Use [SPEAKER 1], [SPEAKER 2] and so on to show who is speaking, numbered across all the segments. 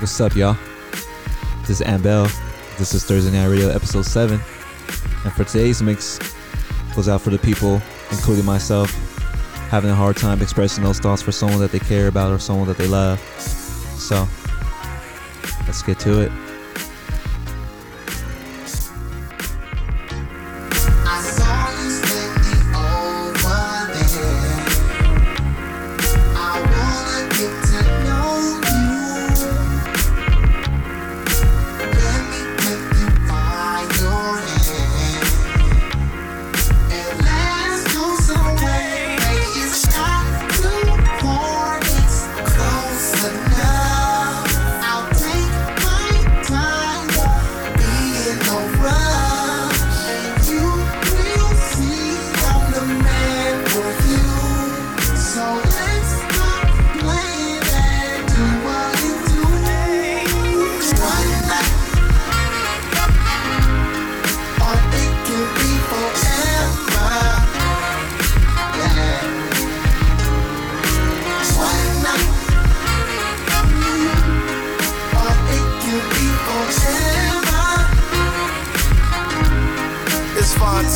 [SPEAKER 1] What's up, y'all? This is Ambell. This is Thursday Nite Radio, episode 7. And for today's mix, goes out for the people, including myself, having a hard time expressing those thoughts for someone that they care about or someone that they love. So, let's get to it.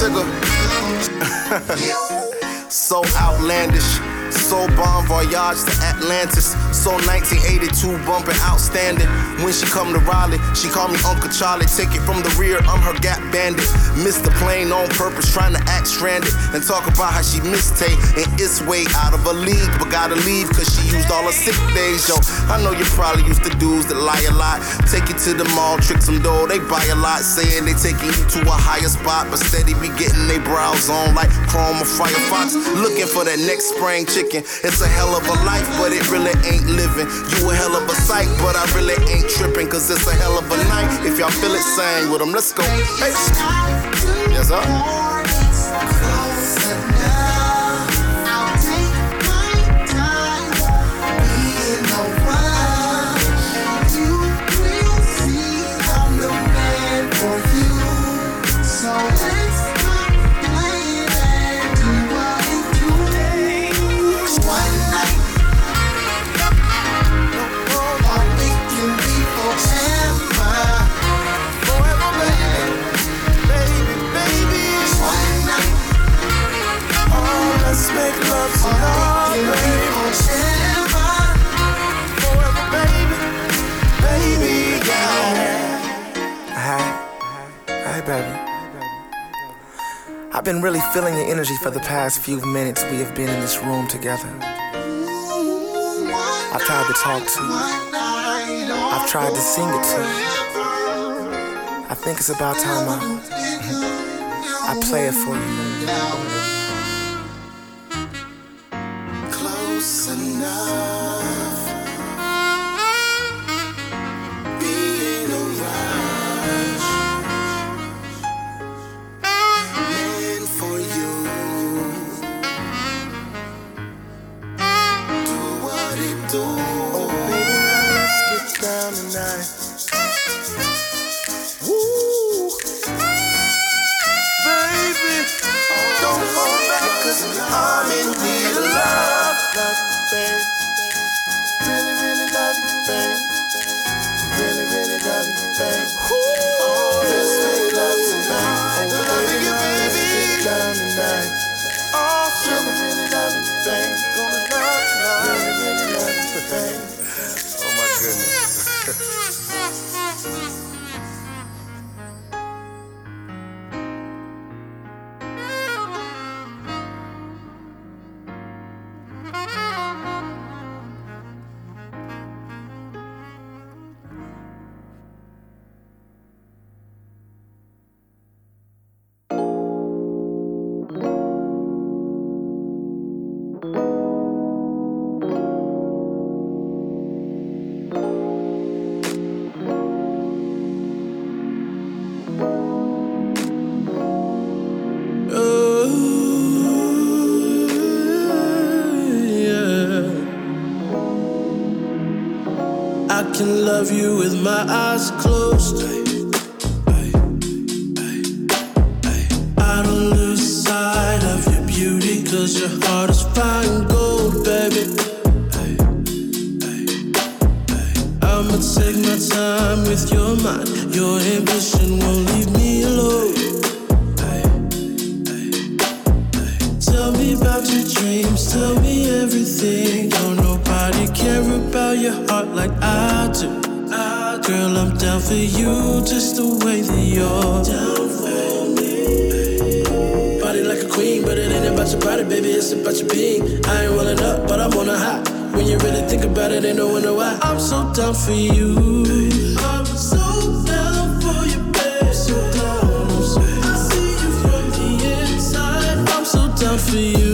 [SPEAKER 2] so outlandish. So bon voyage to Atlantis. So 1982 bumping outstanding. When she come to Raleigh, she call me Uncle Charlie. Take it from the rear, I'm her gap bandit. Missed the plane on purpose, trying to act stranded. And talk about how she Tay and it's way out of a league. But gotta leave cause she used all her sick days, yo. I know you probably used to dudes that lie a lot. Take you to the mall, trick some dough, they buy a lot. Saying they taking you to a higher spot. But steady be getting they brows on like Chrome or Firefox. Looking for that next spring chicken. It's a hell of a life, but it really ain't living. You a hell of a sight, but I really ain't tripping, cause it's a hell of a night. If y'all feel it, sing with them. Let's go. Hey. Yes, sir.
[SPEAKER 3] I've been really feeling your energy for the past few minutes we have been in this room together. I've tried to talk to you. I've tried to sing it to you. I think it's about time I, I play it for you.
[SPEAKER 4] I'ma take my time with your mind. Your ambition won't leave me alone. Tell me about your dreams, tell me everything. Don't nobody care about your heart like I do. Girl, I'm down for you just the way that you're down for me. Body like a queen, but it ain't about your body, baby, it's about your being. I ain't rolling up, but I'm on a high. When you really think about it, ain't no wonder why. I'm so down for you. I'm so down for you, babe. So down. I see you from the inside. I'm so down for you.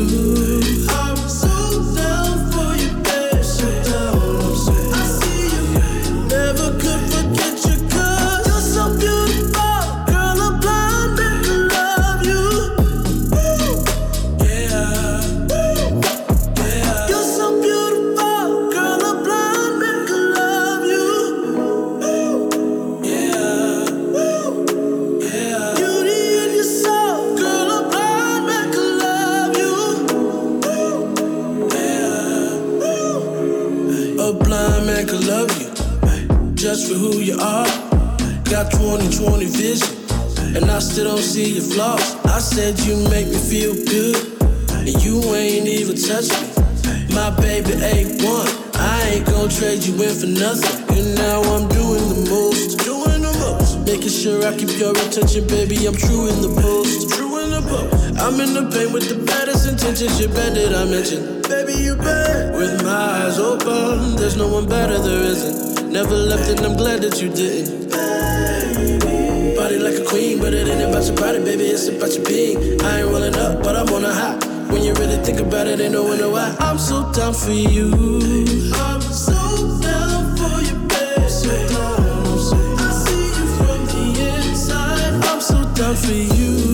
[SPEAKER 4] Nothing. And now I'm doing the most, doing the most. Making sure I keep your attention, baby. I'm true in the post, true in the post. I'm in the paint with the baddest intentions. You're bad that I mentioned, baby. You bad. With my eyes open, there's no one better, there isn't. Never left, and I'm glad that you didn't. Body like a queen, but it ain't about your body, baby. It's about your being. I ain't rolling up, but I'm on a high. When you really think about it, ain't no wonder why. I'm so down for you. I'm for you.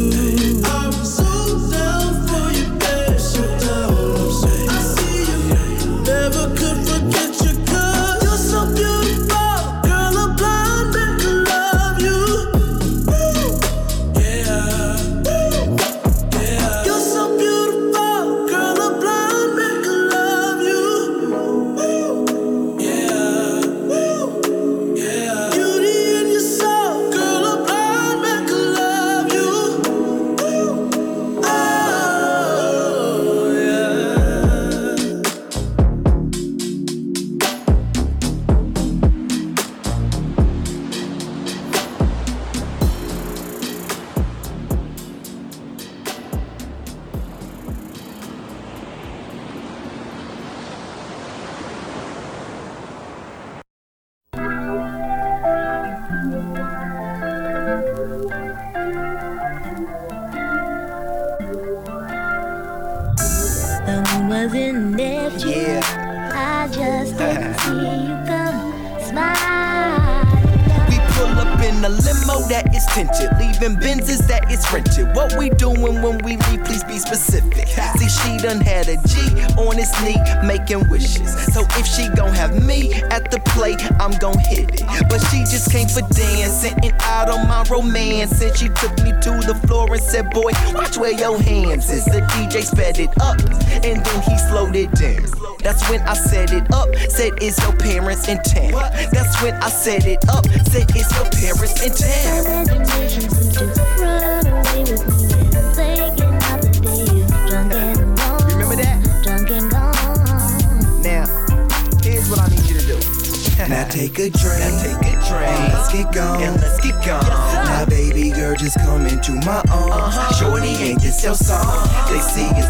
[SPEAKER 5] Is tinted, leaving Benzes that is rented. What we doing when we leave? Please be specific. See, she done had a G on his knee, making wishes. So if she gon' have me at the plate, I'm gon' hit it. But she just came for dancing and out on my romance. And she took me to the floor and said, Boy, watch where your hands is. The DJ sped it up and then he slowed it down. That's when I set it up. Said, Is your parents in town? That's when I set it up. Said, it's your parents in town?
[SPEAKER 6] Imagination seems to run away with me. Thinking of the day you drunk and gone.
[SPEAKER 5] Remember that?
[SPEAKER 6] Drunk and gone.
[SPEAKER 5] Now, here's what I need you to do.
[SPEAKER 7] Now take a drink.
[SPEAKER 5] Now take a drink.
[SPEAKER 7] Let's get gone.
[SPEAKER 5] And let's get gone.
[SPEAKER 7] Now baby girl just come into my arms. Uh-huh. Shorty, ain't this your song? Uh-huh. They see us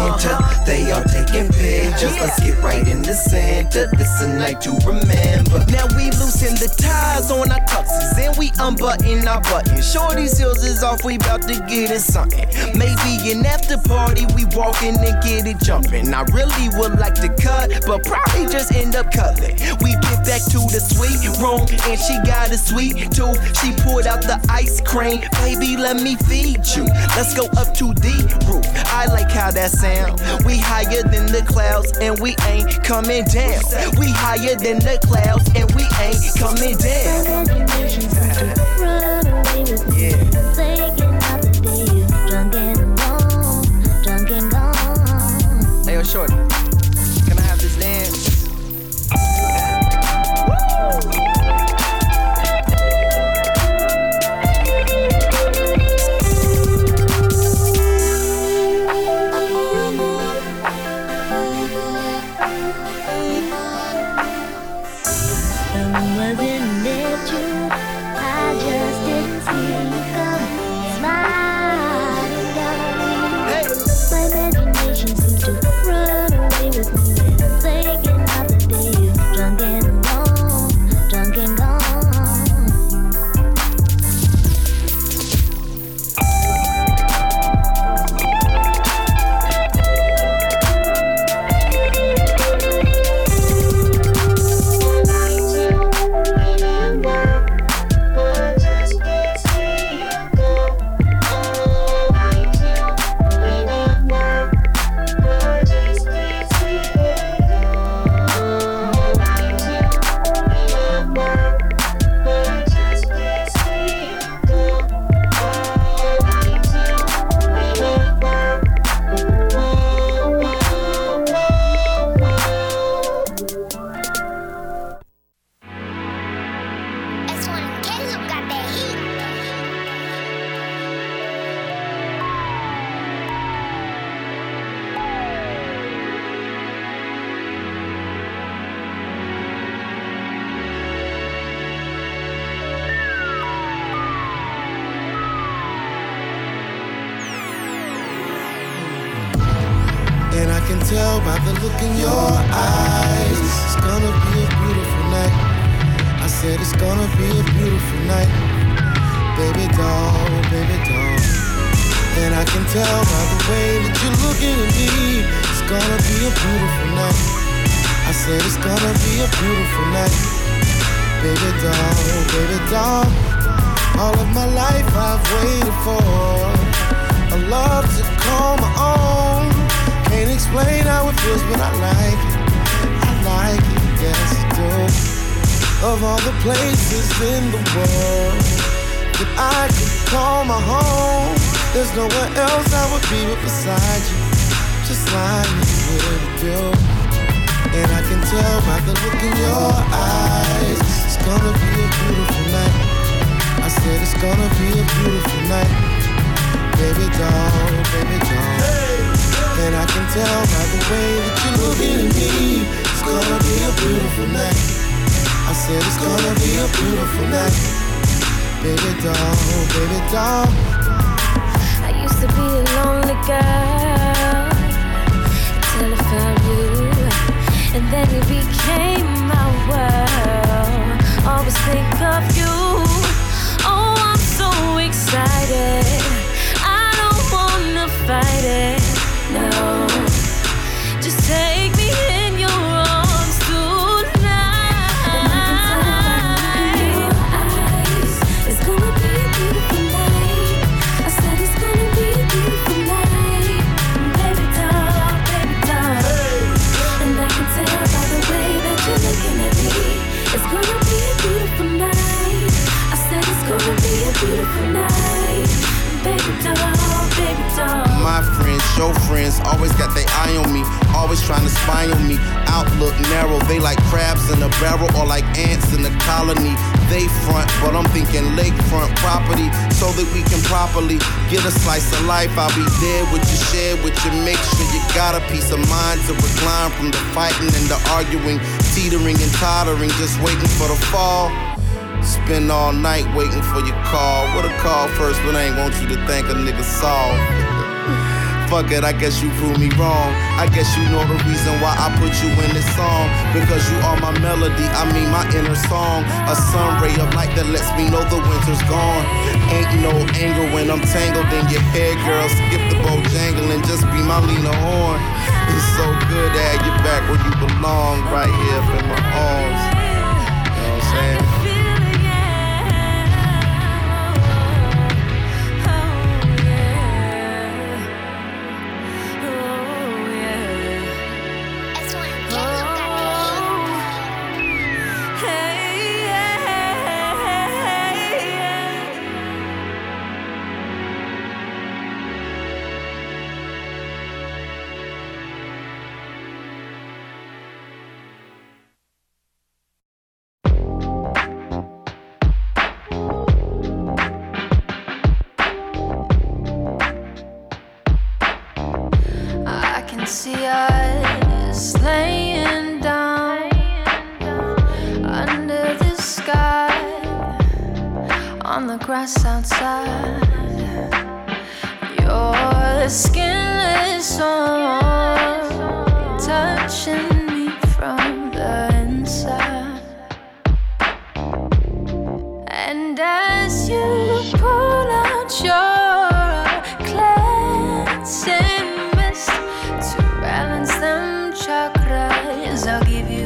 [SPEAKER 7] when we enter. They are taking pictures. Let's get right in the center. This is a night to remember.
[SPEAKER 5] Now we loosen the ties on our tuxes and we unbutton our buttons. Shorty's heels is off, we bout to get in something. Maybe an after party, we walking and get it jumping. I really would like to cut, but probably just end up cutting. We get back to the suite room and she got a sweet tooth. She poured out the ice cream, baby, let me feed you. Let's go up to the roof. I like how that sound. We higher than the clouds and we ain't coming down. We higher than the clouds and we ain't coming down.
[SPEAKER 6] Imagination seems to run
[SPEAKER 8] gonna be a beautiful night. Baby doll, baby doll. And I can tell by the way that you're looking at me. It's gonna be a beautiful night. I said it's gonna be a beautiful night. Baby doll, baby doll. All of my life I've waited for a love to call my own can't explain how it feels, but I like it. I like it, yes I do. Of all the places in the world that I could call my home, there's nowhere else I would be but beside you, just like you would do. And I can tell by the look in your eyes, it's gonna be a beautiful night. I said it's gonna be a beautiful night, baby doll, baby doll. And I can tell by the way that you're looking at me. It's gonna be a beautiful night. I said it's gonna be a beautiful night. Baby doll, baby doll.
[SPEAKER 9] I used to be a lonely girl until I found you, and then you became my world. Always think of you. Oh, I'm so excited.
[SPEAKER 2] I'll be there with you, share with you, make sure you got a peace of mind to recline from the fighting and the arguing, teetering and tottering, just waiting for the fall. Spend all night waiting for your call. What a call first, but I ain't want you to think a nigga soft. Fuck it, I guess you proved me wrong. I guess you know the reason why I put you in this song. Because you are my melody, I mean my inner song. A sun ray of light that lets me know the winter's gone. Ain't no anger when I'm tangled in your hair, girl. Skip the bojangle and just be my Lena Horne. It's so good to have you back where you belong, right here in my arms. You know what I'm saying?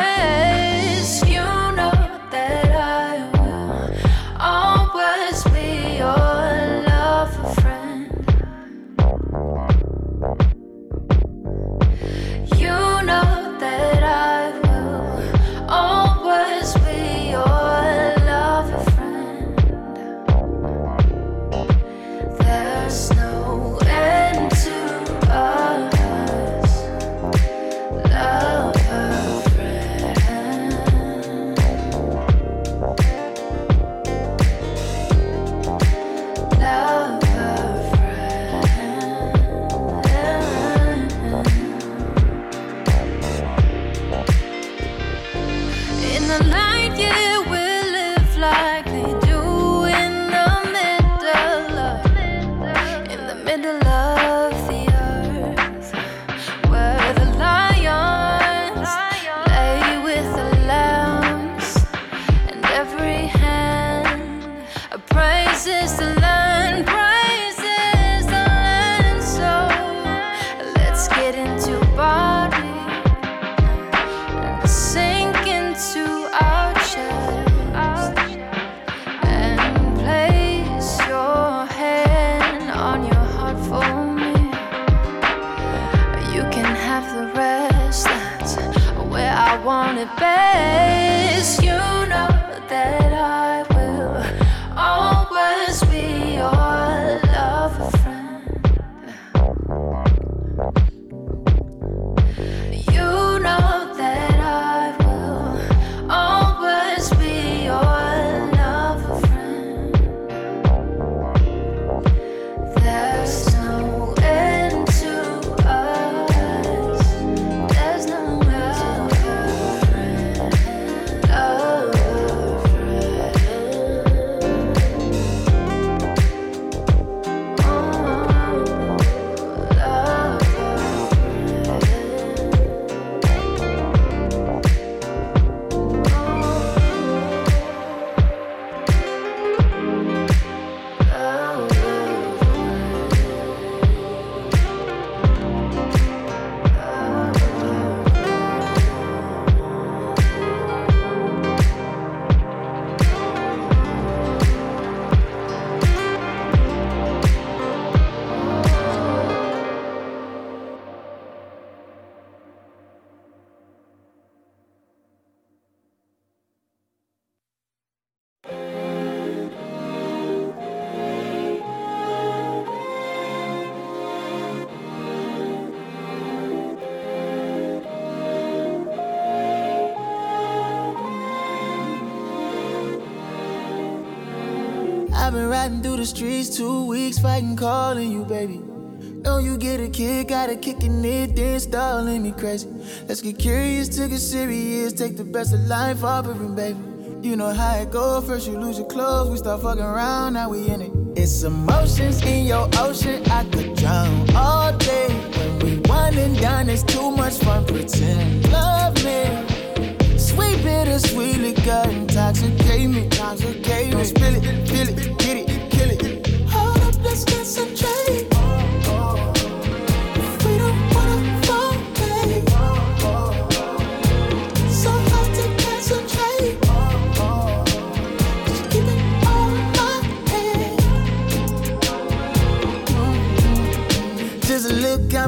[SPEAKER 10] Hey. the
[SPEAKER 11] streets two weeks fighting, calling you, baby. Know you get a kick, gotta kicking it, then stalling me crazy. Let's get curious, take it serious, take the best of life, offering, baby. You know how it go, first you lose your clothes, we start fucking around, now we in it. It's emotions in your ocean, I could drown all day. When we one and done, it's too much fun, pretend love me. Sweet bitter, sweetly got intoxicate me, intoxicate me. Don't spill it, spill it.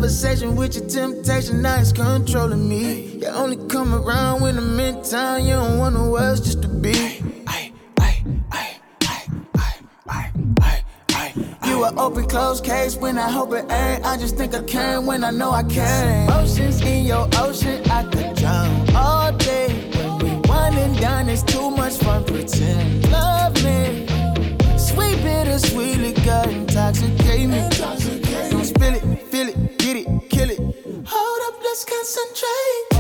[SPEAKER 11] Conversation with your temptation, now it's controlling me. You only come around when I'm in town, you don't want no else just to be. You an open close case when I hope it ain't. I just think I can when I know I can. Oceans in your ocean, I could drown all day. When we one and done, it's too much fun. Pretend love me. Sweet bitter, sweetly gut intoxicate concentrate.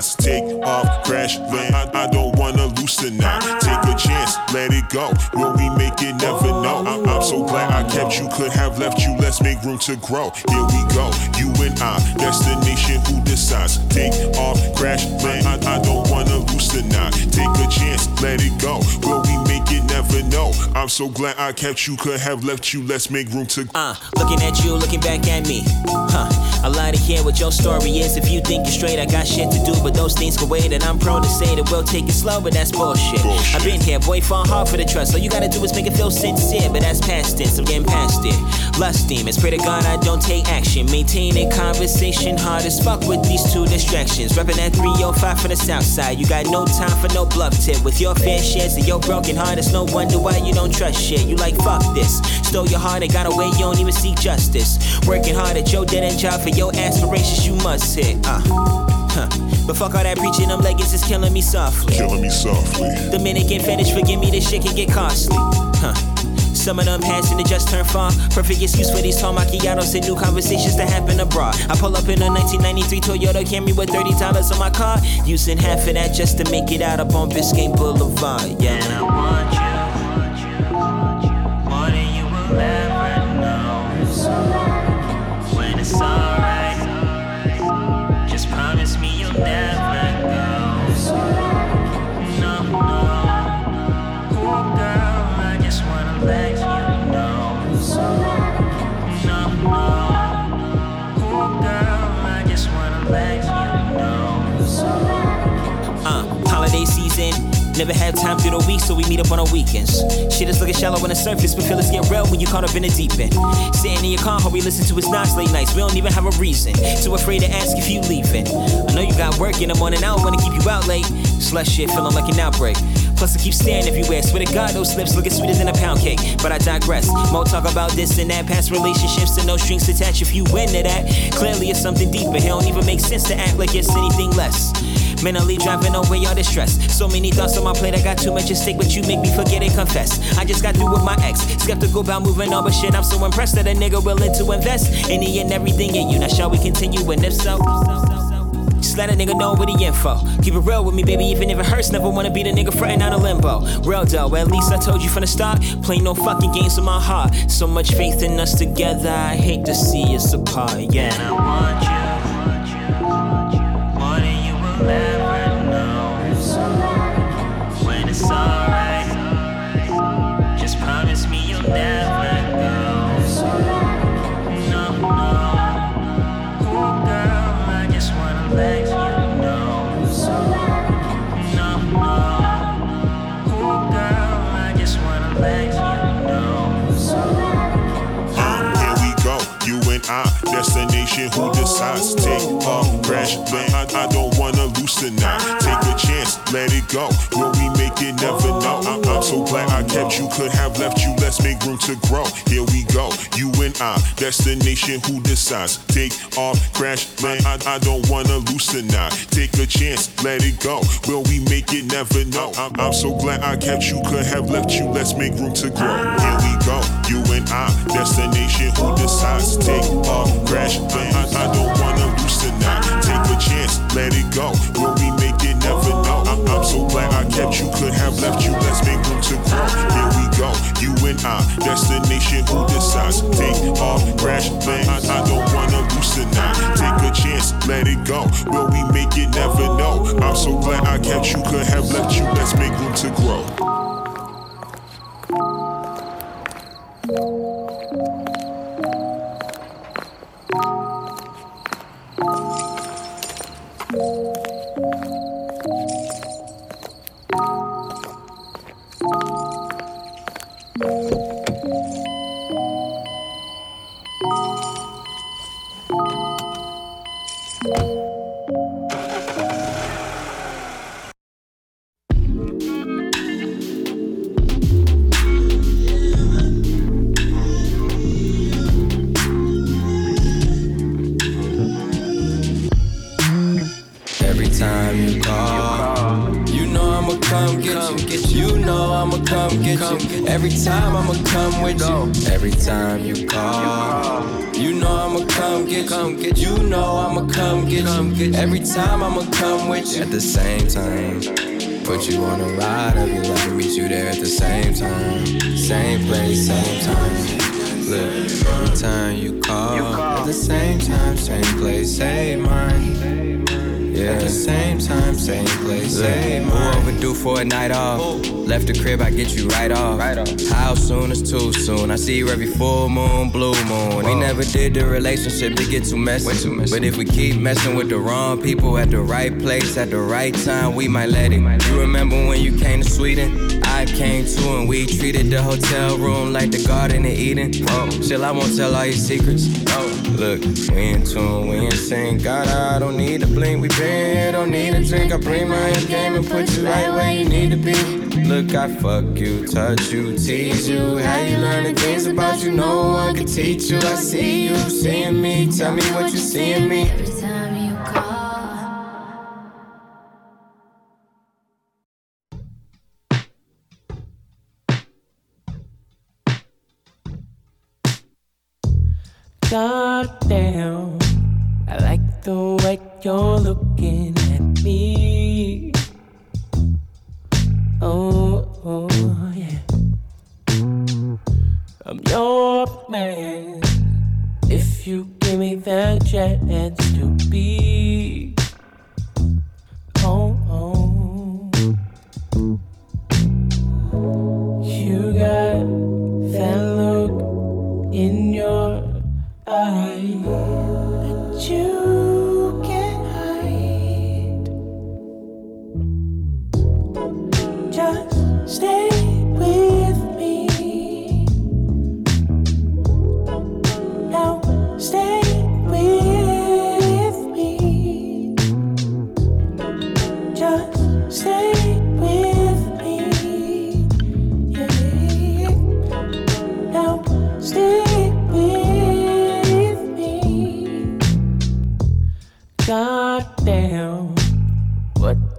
[SPEAKER 12] Decides. Take off, crash, land. I, I don't wanna loosen tonight. Take a chance, let it go. Will we make it? Never know. I'm, I'm so glad I kept you. Could have left you. Let's make room to grow. Here we go. You and I, destination who decides. Take off, crash, land. I, I don't wanna loosen tonight. Take a chance, let it go. Will we it? Never know. I'm so glad I kept you. Could have left you. Let's make room to
[SPEAKER 13] Uh, looking at you, looking back at me. Huh. I like to hear what your story is. If you think you're straight, I got shit to do, but those things can wait. And I'm prone to say that we'll take it slow, but that's bullshit.
[SPEAKER 12] Bullshit.
[SPEAKER 13] I've been here, boy, fall hard for the trust. All you gotta do is make it feel sincere, but that's past tense. I'm getting past it. Lust demons, pray to God I don't take action. Maintaining conversation, hard as fuck with these two distractions. Repping that 305 from the south side. You got no time for no bluff tip. With your fair shares of your broken heart, it's no wonder why you don't trust shit. You like fuck this. Stole your heart and got away, you don't even seek justice. Working hard at your dead end job for your aspirations, you must hit. Uh. Huh. But fuck all that preaching, them leggings is killing me softly.
[SPEAKER 12] killing me softly.
[SPEAKER 13] Dominican fetish, forgive me, this shit can get costly. Huh. Some of them passing to just turn far. Perfect excuse for these tall macchiatos and new conversations that happen abroad. I pull up in a 1993 Toyota Camry with $30 on my car. Using half of that just to make it out up on Biscayne Boulevard. Yeah. And I want you. When it's alright, just promise me you'll never Never had time through the week, so we meet up on the weekends. Shit is looking shallow on the surface, but feelings get real when you caught up in the deep end. Sitting in your car, how we listen to his nice late nights. We don't even have a reason. Too afraid to ask if you leaving. I know you got work in the morning, I don't wanna keep you out late. Slush shit, feeling like an outbreak. Plus, I keep staring everywhere. Swear to God, those lips looking sweeter than a pound cake. But I digress. More talk about this and that. Past relationships and no strings attached. If you into that, clearly it's something deeper. It don't even make sense to act like it's anything less. Mentally driving away all the stress. So many thoughts on my plate, I got too much at stake, but you make me forget and confess. I just got through with my ex. Skeptical about moving on, but shit, I'm so impressed that a nigga willing to invest any and everything in you. Now, shall we continue? And if so, just let a nigga know where the info. Keep it real with me, baby, even if it hurts. Never wanna be the nigga frontin' out of limbo. Real though, at least I told you from the start. Play no fucking games with my heart. So much faith in us together, I hate to see us apart. Yeah. And I want you. More than you will ever know. When it's alright, just promise me you'll never
[SPEAKER 12] destination who decides. Take off, crash, land. I, I don't wanna loosen tonight. Take a chance, let it go. Will we make it? Never know. I'm, I'm so glad I kept you, could have left you. Let's make room to grow. Here we go, you and I, destination who decides. Take off, crash, land. I, I don't wanna loosen tonight. Take a chance, let it go. Will we make it? Never know. I'm, I'm so glad I kept you, could have left you. Let's make room to grow. Here we go, you and I, destination who decides. Take off, crash, land. I, I don't wanna lose tonight. Take a chance, let it go. Will we make it? Never know. I'm, I'm so glad I kept you, could have left you. Let's make room to grow. Here we go, you and I, destination who decides. Take off, crash, land. I, I don't wanna lose tonight. Take a chance, let it go. Will we make it? Never know. I'm so glad I kept you, could have left you. Let's make room to grow.
[SPEAKER 14] Every Every time I'ma come with you. Every time you call, you know I'ma come get you. You know I'ma come get you. Every time I'ma come with you. At the same time, put you on a ride. Be like to meet you there at the same time, same place, same time. Look, every time you call, at the same time, same place, same mind. Yeah. At the same time, same place, same mind. overdue for a night off. Left the crib, I get you right off. right off. How soon is too soon? I see you every full moon, blue moon. We never did the relationship to get too messy. But if we keep messing with the wrong people at the right place at the right time, we might let it. You remember when you came to Sweden? I came too and we treated the hotel room like the Garden of Eden. Oh, chill, I won't tell all your secrets. Oh, look, we in tune, we in sync. God, I don't need a blink, we been here, don't need a drink. I bring my game and put you right where you need to be. Look, I fuck you, touch you, tease you. How you learn the things about you, no one can teach you. I see you seeing me, tell me what you see in me.
[SPEAKER 9] Damn, I like the way you're looking at me. Oh, oh yeah. I'm your man. If you give me the chance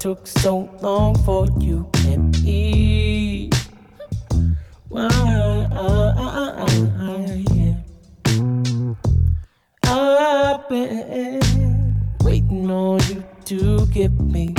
[SPEAKER 9] took so long for you and me? Why? Uh, uh, uh, I've been waiting on you to give me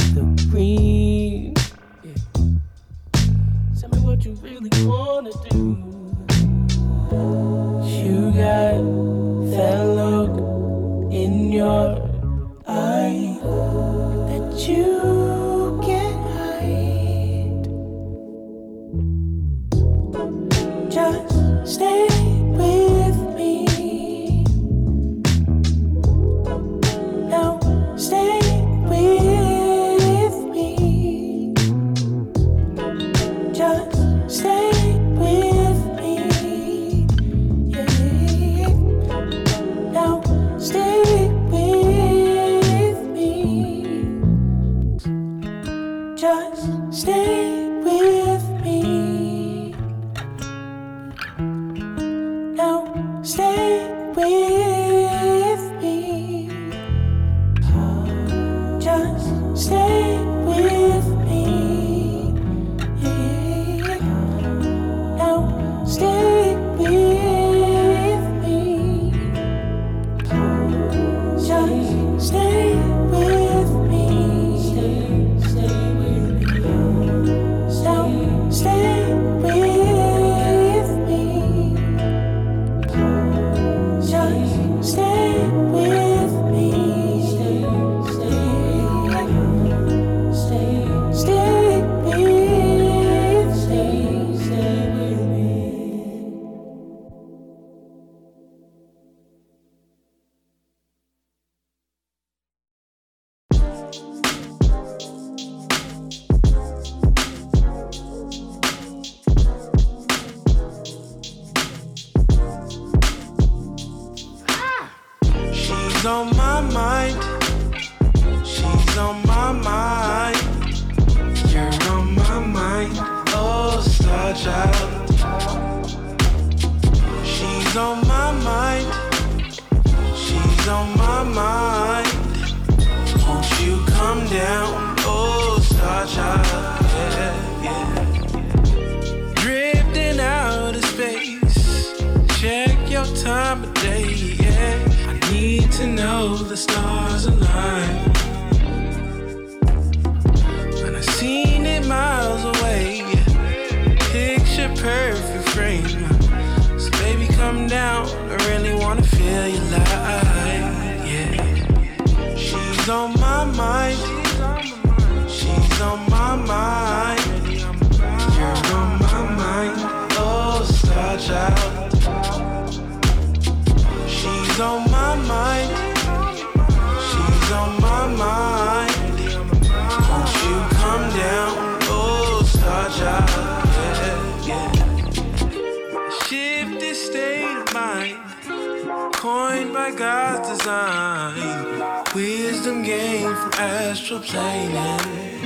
[SPEAKER 4] to know the stars align. When I seen it miles away, picture perfect frame. So baby, come down. I really wanna feel your light. Yeah. She's on my mind. She's on my mind. You're on my mind. Oh, star child. She's on Coined by God's design. Wisdom gained from astral planing.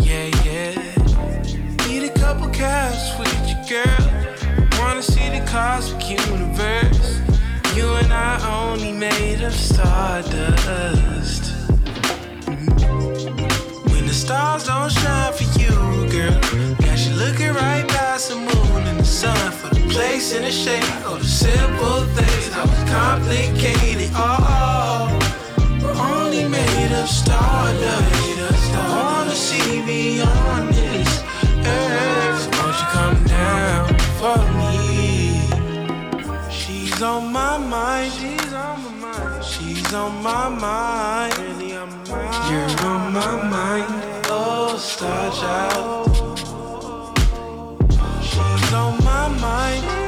[SPEAKER 4] Yeah, yeah. Need a couple caps with you, girl. Wanna see the cosmic universe. You and I only made of stardust. When the stars don't shine for you, girl, got you looking right past the moon and the sun for the place and the shape of the simple things. Complicated, oh, we're only made of stardust. I wanna see beyond this earth. Won't you come down for me? She's on my mind. She's on my mind. She's. On my mind. You're on my mind. Oh, star child. She's on my mind.